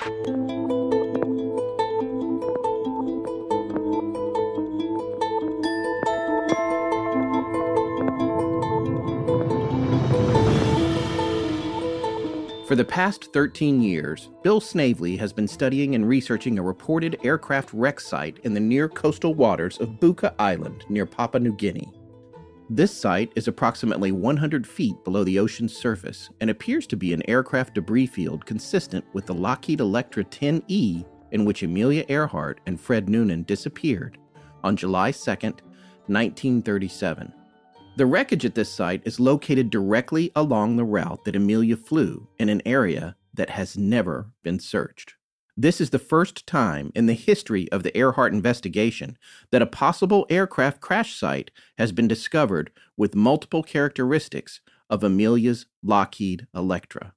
For the past 13 years, Bill Snavely has been studying and researching a reported aircraft wreck site in the near coastal waters of Buka Island near Papua New Guinea. This site is approximately 100 feet below the ocean's surface and appears to be an aircraft debris field consistent with the Lockheed Electra 10E in which Amelia Earhart and Fred Noonan disappeared on July 2, 1937. The wreckage at this site is located directly along the route that Amelia flew in an area that has never been searched. This is the first time in the history of the Earhart investigation that a possible aircraft crash site has been discovered with multiple characteristics of Amelia's Lockheed Electra.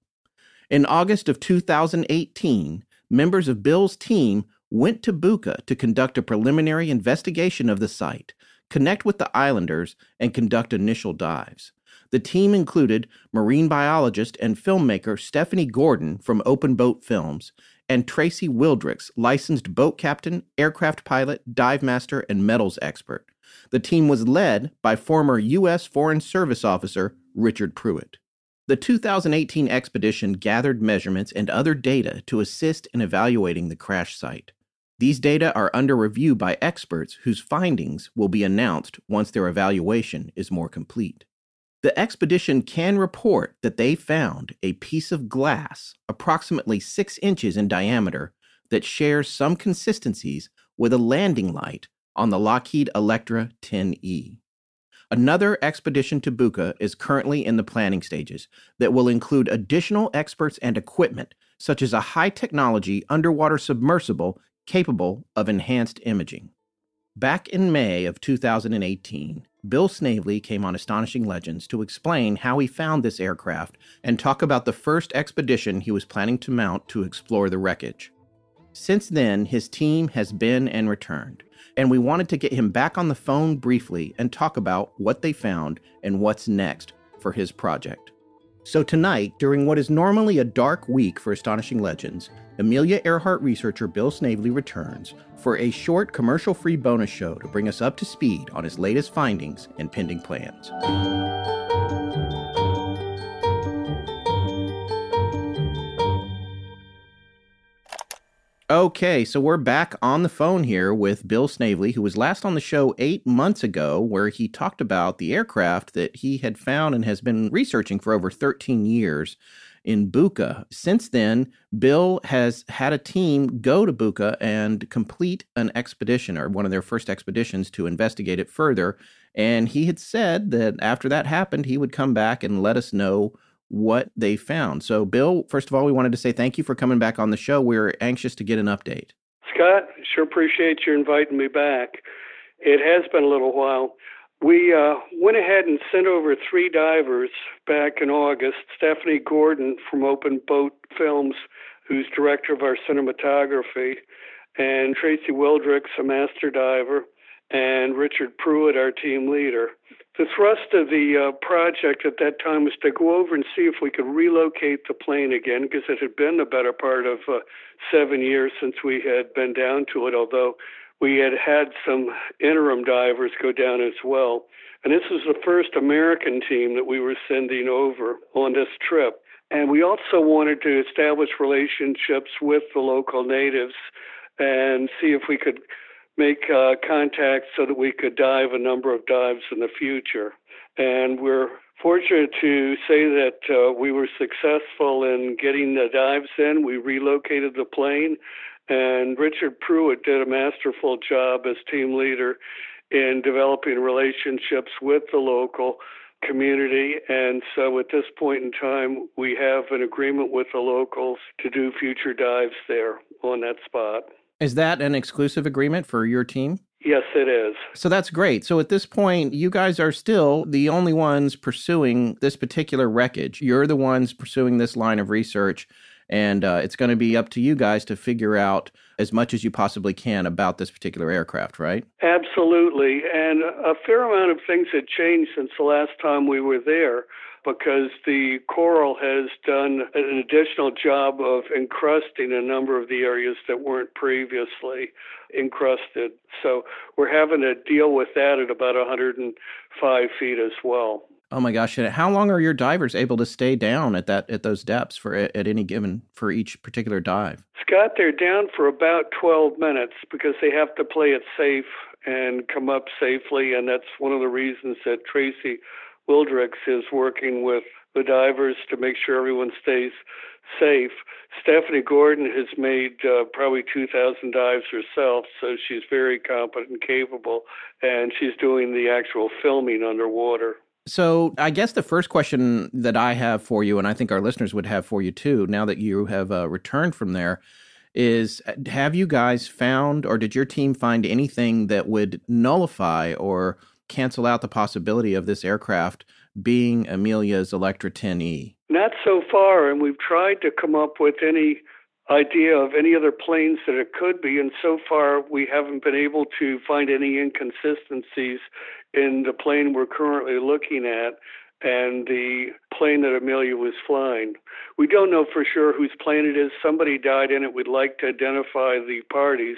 In August of 2018, members of Bill's team went to Buka to conduct a preliminary investigation of the site connect with the islanders, and conduct initial dives. The team included marine biologist and filmmaker Stephanie Gordon from Open Boat Films and Tracy Wildricks, licensed boat captain, aircraft pilot, dive master, and metals expert. The team was led by former U.S. Foreign Service officer Richard Pruitt. The 2018 expedition gathered measurements and other data to assist in evaluating the crash site. These data are under review by experts whose findings will be announced once their evaluation is more complete. The expedition can report that they found a piece of glass approximately six inches in diameter that shares some consistencies with a landing light on the Lockheed Electra 10E. Another expedition to Buka is currently in the planning stages that will include additional experts and equipment, such as a high technology underwater submersible capable of enhanced imaging. Back in May of 2018, Bill Snavely came on Astonishing Legends to explain how he found this aircraft and talk about the first expedition he was planning to mount to explore the wreckage. Since then, his team has been and returned, and we wanted to get him back on the phone briefly and talk about what they found and what's next for his project. So, tonight, during what is normally a dark week for Astonishing Legends, Amelia Earhart researcher Bill Snavely returns for a short commercial free bonus show to bring us up to speed on his latest findings and pending plans. Okay, so we're back on the phone here with Bill Snavely, who was last on the show eight months ago, where he talked about the aircraft that he had found and has been researching for over 13 years in Buka. Since then, Bill has had a team go to Buka and complete an expedition or one of their first expeditions to investigate it further. And he had said that after that happened, he would come back and let us know what they found. So, Bill, first of all, we wanted to say thank you for coming back on the show. We're anxious to get an update. Scott, sure appreciate you inviting me back. It has been a little while. We uh, went ahead and sent over three divers back in August. Stephanie Gordon from Open Boat Films, who's director of our cinematography, and Tracy Wildricks, a master diver, and Richard Pruitt, our team leader. The thrust of the uh, project at that time was to go over and see if we could relocate the plane again, because it had been the better part of uh, seven years since we had been down to it, although we had had some interim divers go down as well. And this was the first American team that we were sending over on this trip. And we also wanted to establish relationships with the local natives and see if we could make uh, contact so that we could dive a number of dives in the future. And we're fortunate to say that uh, we were successful in getting the dives in. We relocated the plane, and Richard Pruitt did a masterful job as team leader in developing relationships with the local community. And so at this point in time, we have an agreement with the locals to do future dives there on that spot. Is that an exclusive agreement for your team? Yes, it is. So that's great. So at this point, you guys are still the only ones pursuing this particular wreckage. You're the ones pursuing this line of research. And uh, it's going to be up to you guys to figure out as much as you possibly can about this particular aircraft, right? Absolutely. And a fair amount of things had changed since the last time we were there because the coral has done an additional job of encrusting a number of the areas that weren't previously encrusted. So we're having to deal with that at about 105 feet as well. Oh my gosh! And how long are your divers able to stay down at that at those depths for at any given for each particular dive? Scott, they're down for about 12 minutes because they have to play it safe and come up safely, and that's one of the reasons that Tracy Wildricks is working with the divers to make sure everyone stays safe. Stephanie Gordon has made uh, probably 2,000 dives herself, so she's very competent and capable, and she's doing the actual filming underwater. So, I guess the first question that I have for you, and I think our listeners would have for you too, now that you have uh, returned from there, is have you guys found or did your team find anything that would nullify or cancel out the possibility of this aircraft being Amelia's Electra 10E? Not so far, and we've tried to come up with any idea of any other planes that it could be, and so far we haven't been able to find any inconsistencies in the plane we're currently looking at and the plane that Amelia was flying. We don't know for sure whose plane it is. Somebody died in it. We'd like to identify the parties,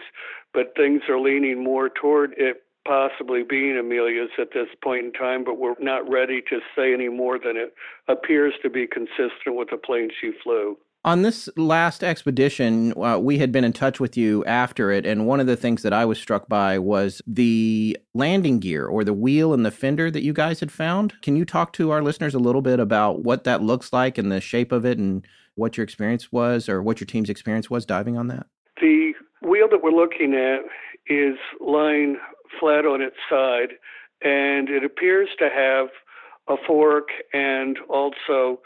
but things are leaning more toward it possibly being Amelia's at this point in time, but we're not ready to say any more than it appears to be consistent with the plane she flew. On this last expedition, uh, we had been in touch with you after it, and one of the things that I was struck by was the landing gear or the wheel and the fender that you guys had found. Can you talk to our listeners a little bit about what that looks like and the shape of it and what your experience was or what your team's experience was diving on that? The wheel that we're looking at is lying flat on its side, and it appears to have a fork and also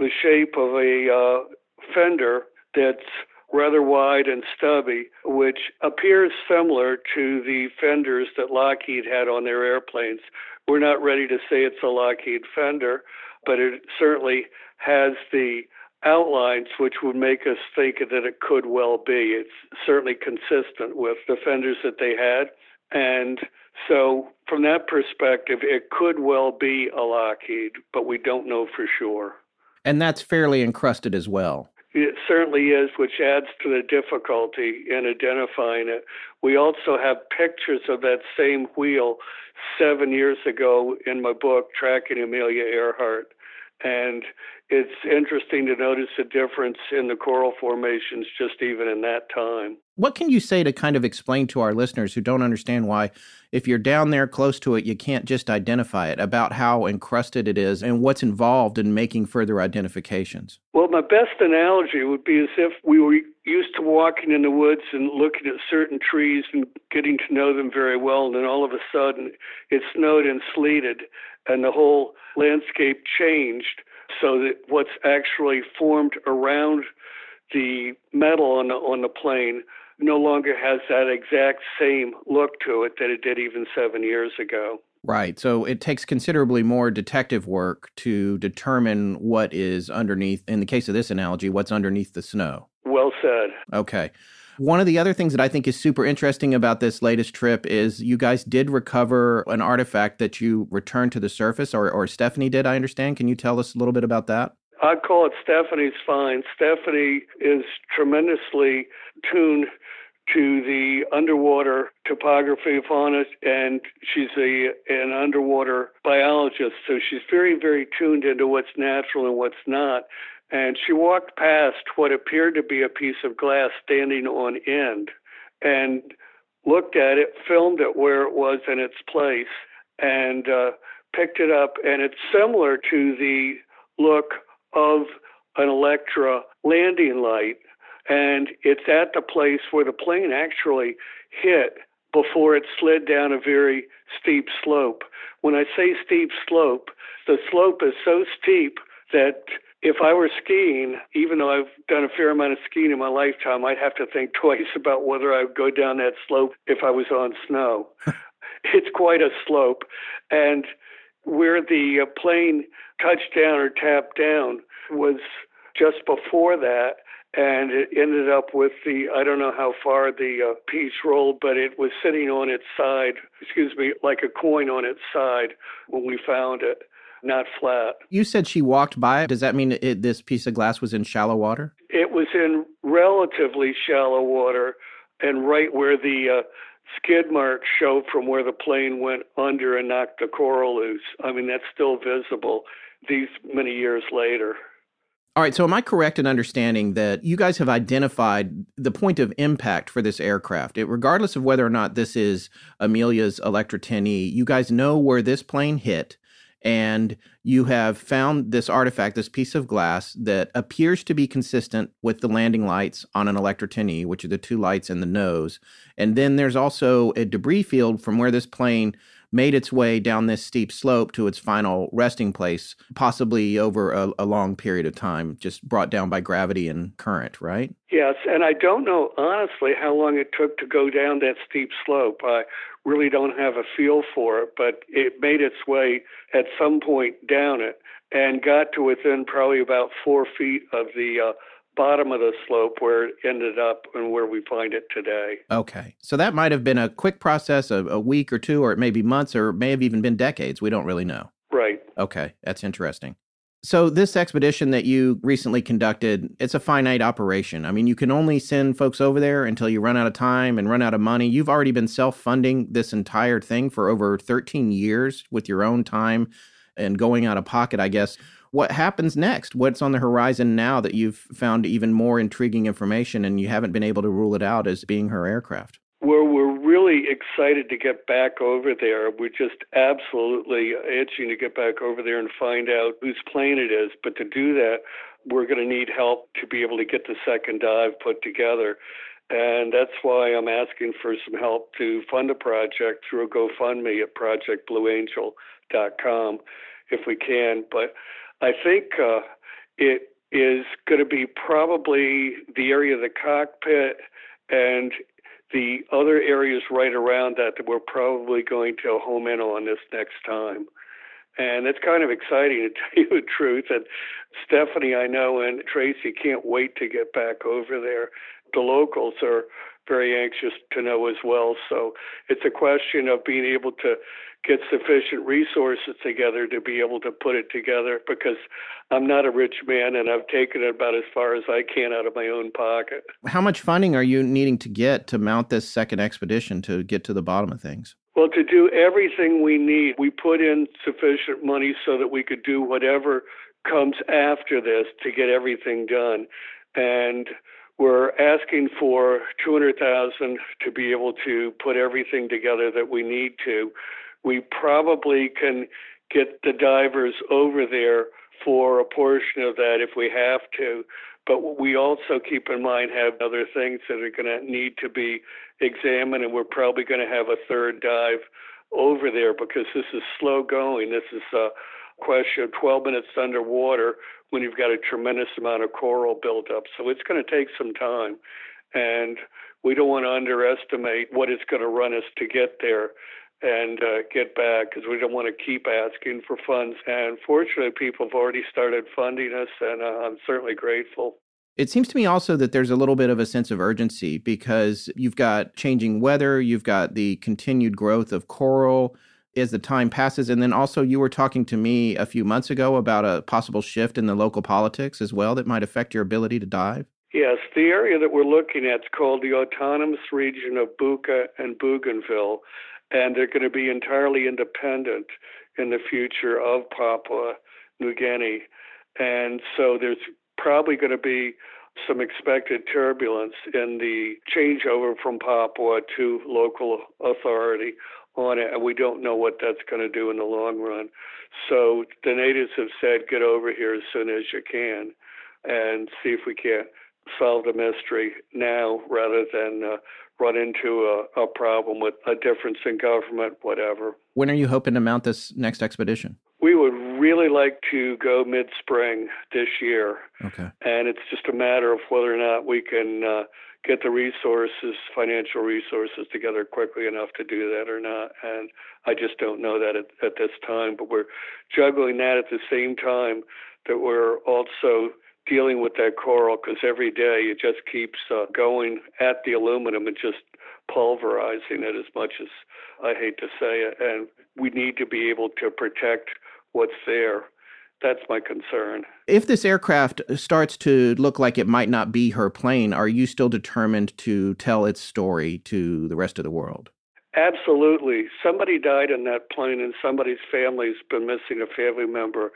the shape of a uh, fender that's rather wide and stubby, which appears similar to the fenders that Lockheed had on their airplanes. We're not ready to say it's a Lockheed fender, but it certainly has the outlines which would make us think that it could well be. It's certainly consistent with the fenders that they had. And so, from that perspective, it could well be a Lockheed, but we don't know for sure. And that's fairly encrusted as well. It certainly is, which adds to the difficulty in identifying it. We also have pictures of that same wheel seven years ago in my book, Tracking Amelia Earhart. And it's interesting to notice a difference in the coral formations just even in that time. What can you say to kind of explain to our listeners who don't understand why, if you're down there close to it, you can't just identify it, about how encrusted it is and what's involved in making further identifications? Well, my best analogy would be as if we were used to walking in the woods and looking at certain trees and getting to know them very well, and then all of a sudden it snowed and sleeted, and the whole landscape changed so that what's actually formed around the metal on the, on the plane no longer has that exact same look to it that it did even seven years ago. Right. So it takes considerably more detective work to determine what is underneath, in the case of this analogy, what's underneath the snow. Well said. Okay. One of the other things that I think is super interesting about this latest trip is you guys did recover an artifact that you returned to the surface, or, or Stephanie did, I understand. Can you tell us a little bit about that? I'd call it Stephanie's find. Stephanie is tremendously tuned to the underwater topography of fauna, and she's a an underwater biologist, so she's very, very tuned into what's natural and what's not and she walked past what appeared to be a piece of glass standing on end and looked at it, filmed it where it was in its place, and uh, picked it up. And it's similar to the look of an Electra landing light, and it's at the place where the plane actually hit before it slid down a very steep slope. When I say steep slope, the slope is so steep that if I were skiing, even though I've done a fair amount of skiing in my lifetime, I'd have to think twice about whether I would go down that slope if I was on snow. it's quite a slope. And where the uh, plane touched down or tapped down was just before that, and it ended up with the I don't know how far the uh, piece rolled, but it was sitting on its side. Excuse me, like a coin on its side when we found it, not flat. You said she walked by it. Does that mean it, this piece of glass was in shallow water? It was in relatively shallow water, and right where the uh, skid marks show from where the plane went under and knocked the coral loose. I mean, that's still visible these many years later. All right, so am I correct in understanding that you guys have identified the point of impact for this aircraft? It, regardless of whether or not this is Amelia's Electra 10E, you guys know where this plane hit, and you have found this artifact, this piece of glass that appears to be consistent with the landing lights on an Electra 10E, which are the two lights in the nose. And then there's also a debris field from where this plane made its way down this steep slope to its final resting place, possibly over a, a, long period of time, just brought down by gravity and current, right? Yes, and I don't know honestly how long it took to go down that steep slope. I really don't have a feel for it, but it made its way at some point down it and got to within probably about four feet of the uh, bottom of the slope where it ended up and where we find it today. Okay. So that might have been a quick process, of a week or two, or it may be months, or it may have even been decades. We don't really know. Right. Okay. That's interesting. So this expedition that you recently conducted, it's a finite operation. I mean, you can only send folks over there until you run out of time and run out of money. You've already been self-funding this entire thing for over 13 years with your own time and going out of pocket, I guess what happens next? What's on the horizon now that you've found even more intriguing information and you haven't been able to rule it out as being her aircraft? Well, we're really excited to get back over there. We're just absolutely itching to get back over there and find out whose plane it is. But to do that, we're going to need help to be able to get the second dive put together. And that's why I'm asking for some help to fund a project through a GoFundMe at projectblueangel.com if we can. But I think uh, it is going to be probably the area of the cockpit and the other areas right around that that we're probably going to home in on this next time. And it's kind of exciting to tell you the truth. And Stephanie, I know, and Tracy can't wait to get back over there. The locals are very anxious to know as well. So it's a question of being able to get sufficient resources together to be able to put it together because I'm not a rich man and I've taken it about as far as I can out of my own pocket. How much funding are you needing to get to mount this second expedition to get to the bottom of things? Well, to do everything we need, we put in sufficient money so that we could do whatever comes after this to get everything done. And we're asking for 200,000 to be able to put everything together that we need to we probably can get the divers over there for a portion of that if we have to. But we also keep in mind have other things that are going to need to be examined, and we're probably going to have a third dive over there because this is slow going. This is a question of 12 minutes underwater when you've got a tremendous amount of coral built up. So it's going to take some time, and we don't want to underestimate what it's going to run us to get there and uh, get back because we don't want to keep asking for funds. And fortunately, people have already started funding us, and uh, I'm certainly grateful. It seems to me also that there's a little bit of a sense of urgency because you've got changing weather, you've got the continued growth of coral as the time passes. And then also, you were talking to me a few months ago about a possible shift in the local politics as well that might affect your ability to dive. Yes, the area that we're looking at is called the Autonomous Region of Buka and Bougainville and they're going to be entirely independent in the future of Papua New Guinea. And so there's probably going to be some expected turbulence in the changeover from Papua to local authority on it, and we don't know what that's going to do in the long run. So the natives have said, get over here as soon as you can and see if we can't solve the mystery now rather than uh, run into a, a problem with a difference in government, whatever. When are you hoping to mount this next expedition? We would really like to go mid spring this year. Okay. And it's just a matter of whether or not we can uh, get the resources, financial resources together quickly enough to do that or not. And I just don't know that at, at this time. But we're juggling that at the same time that we're also dealing with that coral because every day it just keeps uh, going at the aluminum and just pulverizing it as much as I hate to say it. And we need to be able to protect what's there. That's my concern. If this aircraft starts to look like it might not be her plane, are you still determined to tell its story to the rest of the world? Absolutely. Somebody died in that plane, and somebody's family's been missing a family member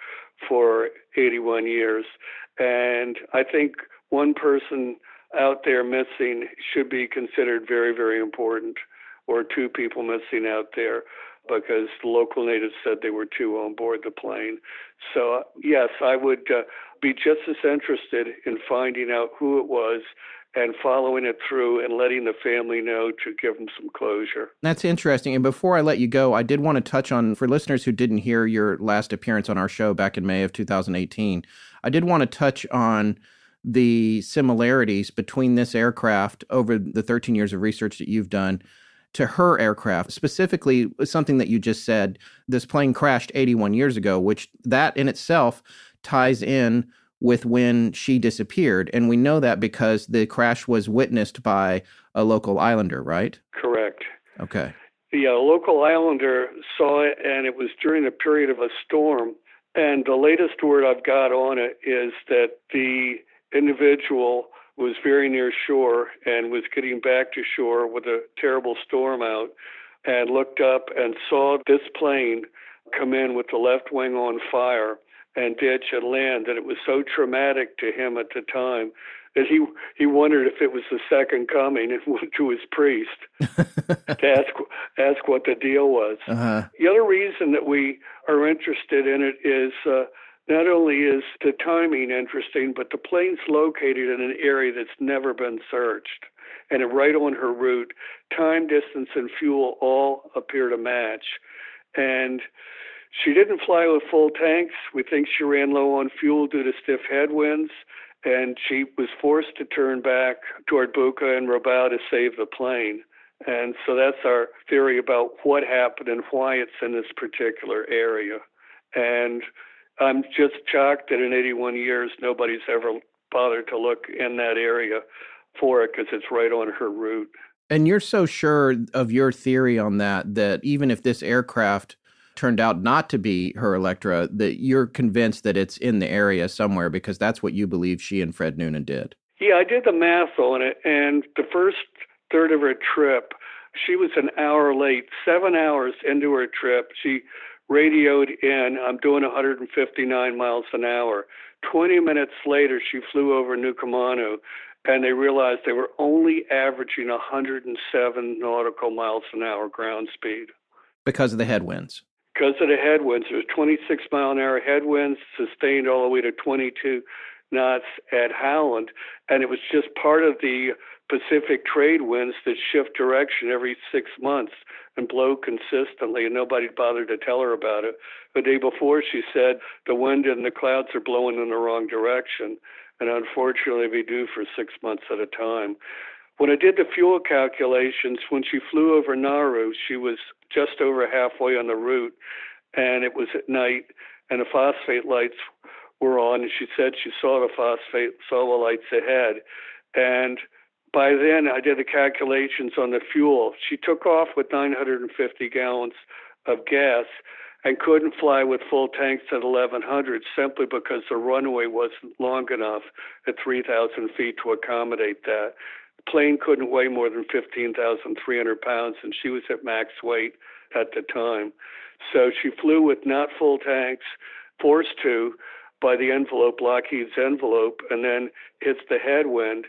for 81 years. And I think one person out there missing should be considered very, very important, or two people missing out there because the local natives said they were two on board the plane. So, yes, I would uh, be just as interested in finding out who it was and following it through and letting the family know to give them some closure. That's interesting. And before I let you go, I did want to touch on for listeners who didn't hear your last appearance on our show back in May of 2018, I did want to touch on the similarities between this aircraft over the 13 years of research that you've done to her aircraft specifically something that you just said this plane crashed 81 years ago which that in itself ties in with when she disappeared. And we know that because the crash was witnessed by a local islander, right? Correct. Okay. The uh, local islander saw it, and it was during a period of a storm. And the latest word I've got on it is that the individual was very near shore and was getting back to shore with a terrible storm out and looked up and saw this plane come in with the left wing on fire and ditch and land that it was so traumatic to him at the time that he he wondered if it was the second coming and went to his priest to ask ask what the deal was. Uh-huh. The other reason that we are interested in it is uh, not only is the timing interesting, but the plane's located in an area that's never been searched, and right on her route, time, distance, and fuel all appear to match, and she didn't fly with full tanks. We think she ran low on fuel due to stiff headwinds, and she was forced to turn back toward Buka and Rabaul to save the plane. And so that's our theory about what happened and why it's in this particular area. And I'm just shocked that in 81 years nobody's ever bothered to look in that area for it because it's right on her route. And you're so sure of your theory on that that even if this aircraft turned out not to be her Electra, that you're convinced that it's in the area somewhere because that's what you believe she and Fred Noonan did. Yeah, I did the math on it, and the first third of her trip, she was an hour late. Seven hours into her trip, she radioed in, I'm doing 159 miles an hour. 20 minutes later, she flew over Nukumanu, and they realized they were only averaging 107 nautical miles an hour ground speed. Because of the headwinds because of the headwinds. There was 26 mile an hour headwinds, sustained all the way to 22 knots at Howland, and it was just part of the Pacific trade winds that shift direction every six months and blow consistently, and nobody bothered to tell her about it. The day before, she said the wind and the clouds are blowing in the wrong direction, and unfortunately, we do for six months at a time. When I did the fuel calculations, when she flew over Nauru, she was just over halfway on the route, and it was at night, and the phosphate lights were on, and she said she saw the phosphate, saw the lights ahead, and by then I did the calculations on the fuel. She took off with 950 gallons of gas and couldn't fly with full tanks at 1100 simply because the runway wasn't long enough at 3,000 feet to accommodate that plane couldn't weigh more than 15,300 pounds, and she was at max weight at the time. So she flew with not full tanks, forced to by the envelope, Lockheed's envelope, and then hits the headwind.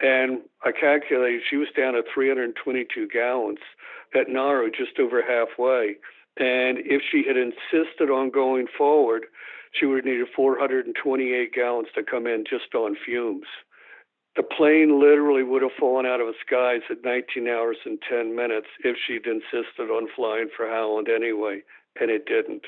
And I calculated she was down to 322 gallons at Nauru, just over halfway. And if she had insisted on going forward, she would have needed 428 gallons to come in just on fumes the plane literally would have fallen out of the skies at 19 hours and 10 minutes if she'd insisted on flying for Howland anyway, and it didn't.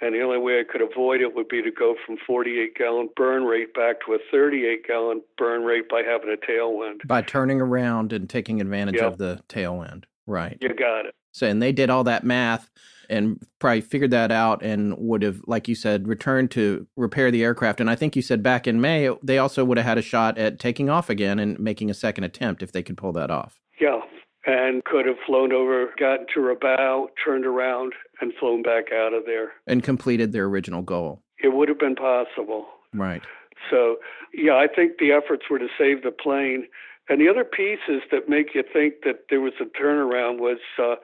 And the only way I could avoid it would be to go from 48 gallon burn rate back to a 38 gallon burn rate by having a tailwind. By turning around and taking advantage yep. of the tailwind. Right. You got it. So, and they did all that math and probably figured that out and would have, like you said, returned to repair the aircraft. And I think you said back in May, they also would have had a shot at taking off again and making a second attempt if they could pull that off. Yeah, and could have flown over, gotten to Rabaul, turned around, and flown back out of there. And completed their original goal. It would have been possible. Right. So, yeah, I think the efforts were to save the plane. And the other pieces that make you think that there was a turnaround was uh,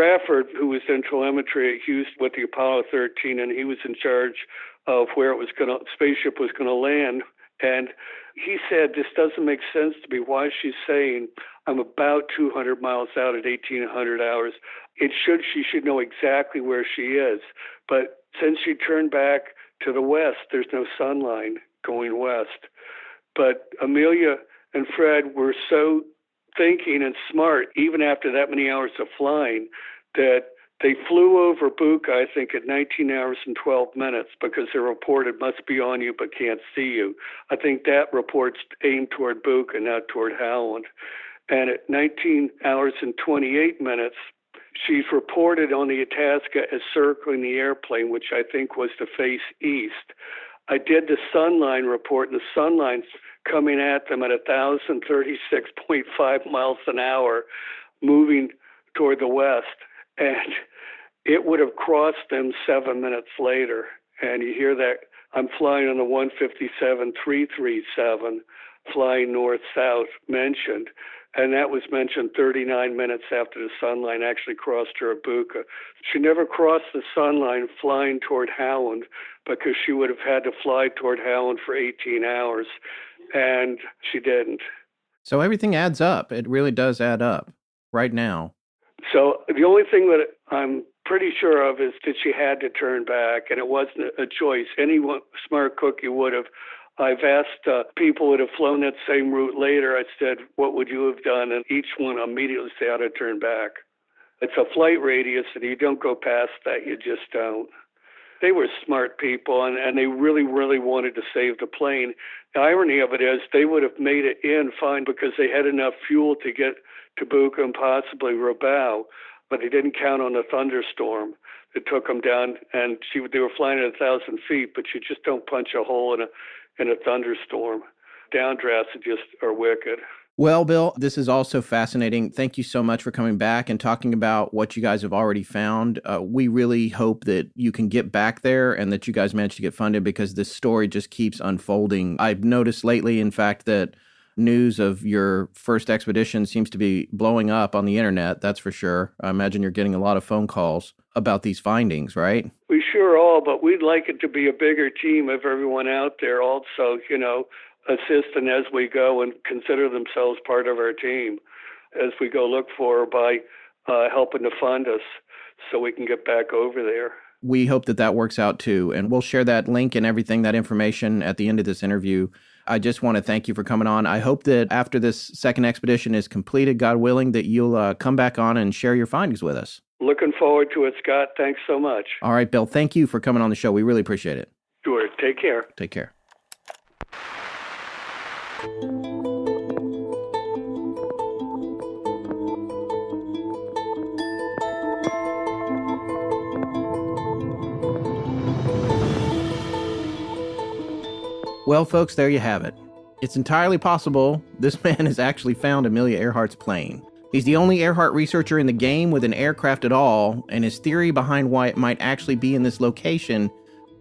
Rafford, who was in telemetry at Houston with the Apollo 13, and he was in charge of where it was going to spaceship was going to land. And he said, "This doesn't make sense to me. Why is she saying I'm about 200 miles out at 1800 hours? It should she should know exactly where she is. But since she turned back to the west, there's no sunline going west. But Amelia and Fred were so thinking and smart, even after that many hours of flying, that they flew over Buka, I think, at 19 hours and 12 minutes because they reported must be on you but can't see you. I think that report's aimed toward Buka, not toward Howland. And at 19 hours and 28 minutes, she's reported on the Itasca as circling the airplane, which I think was to face east. I did the Sunline report, and the Sunline's coming at them at 1,036.5 miles an hour, moving toward the west. And it would have crossed them seven minutes later. And you hear that I'm flying on the 157 337, flying north south mentioned. And that was mentioned 39 minutes after the Sunline actually crossed her at She never crossed the Sunline flying toward Howland because she would have had to fly toward Howland for 18 hours and she didn't. So everything adds up. It really does add up right now. So the only thing that I'm pretty sure of is that she had to turn back, and it wasn't a choice. Any smart cookie would have. I've asked uh, people that have flown that same route later. I said, "What would you have done?" And each one immediately said, "How to turn back." It's a flight radius, and you don't go past that. You just don't they were smart people and, and they really, really wanted to save the plane. The irony of it is they would have made it in fine because they had enough fuel to get to Buka and possibly Rabaul, but they didn't count on the thunderstorm that took them down. And she, they were flying at a thousand feet, but you just don't punch a hole in a in a thunderstorm. Downdrafts just are wicked. Well, Bill, this is also fascinating. Thank you so much for coming back and talking about what you guys have already found. Uh, we really hope that you can get back there and that you guys manage to get funded because this story just keeps unfolding. I've noticed lately, in fact, that news of your first expedition seems to be blowing up on the internet. That's for sure. I imagine you're getting a lot of phone calls about these findings, right? We sure are, but we'd like it to be a bigger team of everyone out there also, you know, assistant as we go and consider themselves part of our team as we go look for by uh, helping to fund us so we can get back over there. We hope that that works out too. And we'll share that link and everything, that information at the end of this interview. I just want to thank you for coming on. I hope that after this second expedition is completed, God willing, that you'll uh, come back on and share your findings with us. Looking forward to it, Scott. Thanks so much. All right, Bill. Thank you for coming on the show. We really appreciate it. Sure. Take care. Take care. Well, folks, there you have it. It's entirely possible this man has actually found Amelia Earhart's plane. He's the only Earhart researcher in the game with an aircraft at all, and his theory behind why it might actually be in this location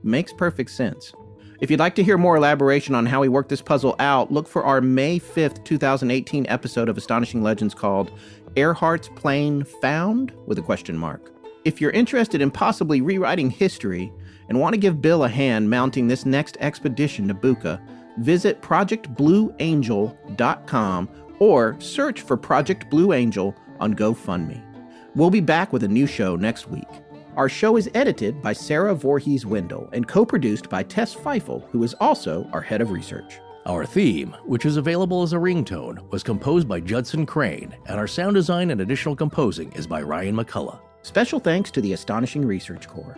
makes perfect sense. If you'd like to hear more elaboration on how he worked this puzzle out, look for our May 5th, 2018 episode of Astonishing Legends called Earhart's Plane Found? with a question mark. If you're interested in possibly rewriting history and want to give Bill a hand mounting this next expedition to Buka, visit projectblueangel.com or search for Project Blue Angel on GoFundMe. We'll be back with a new show next week. Our show is edited by Sarah Voorhees Wendell and co produced by Tess Feifel, who is also our head of research. Our theme, which is available as a ringtone, was composed by Judson Crane, and our sound design and additional composing is by Ryan McCullough. Special thanks to the Astonishing Research Corps.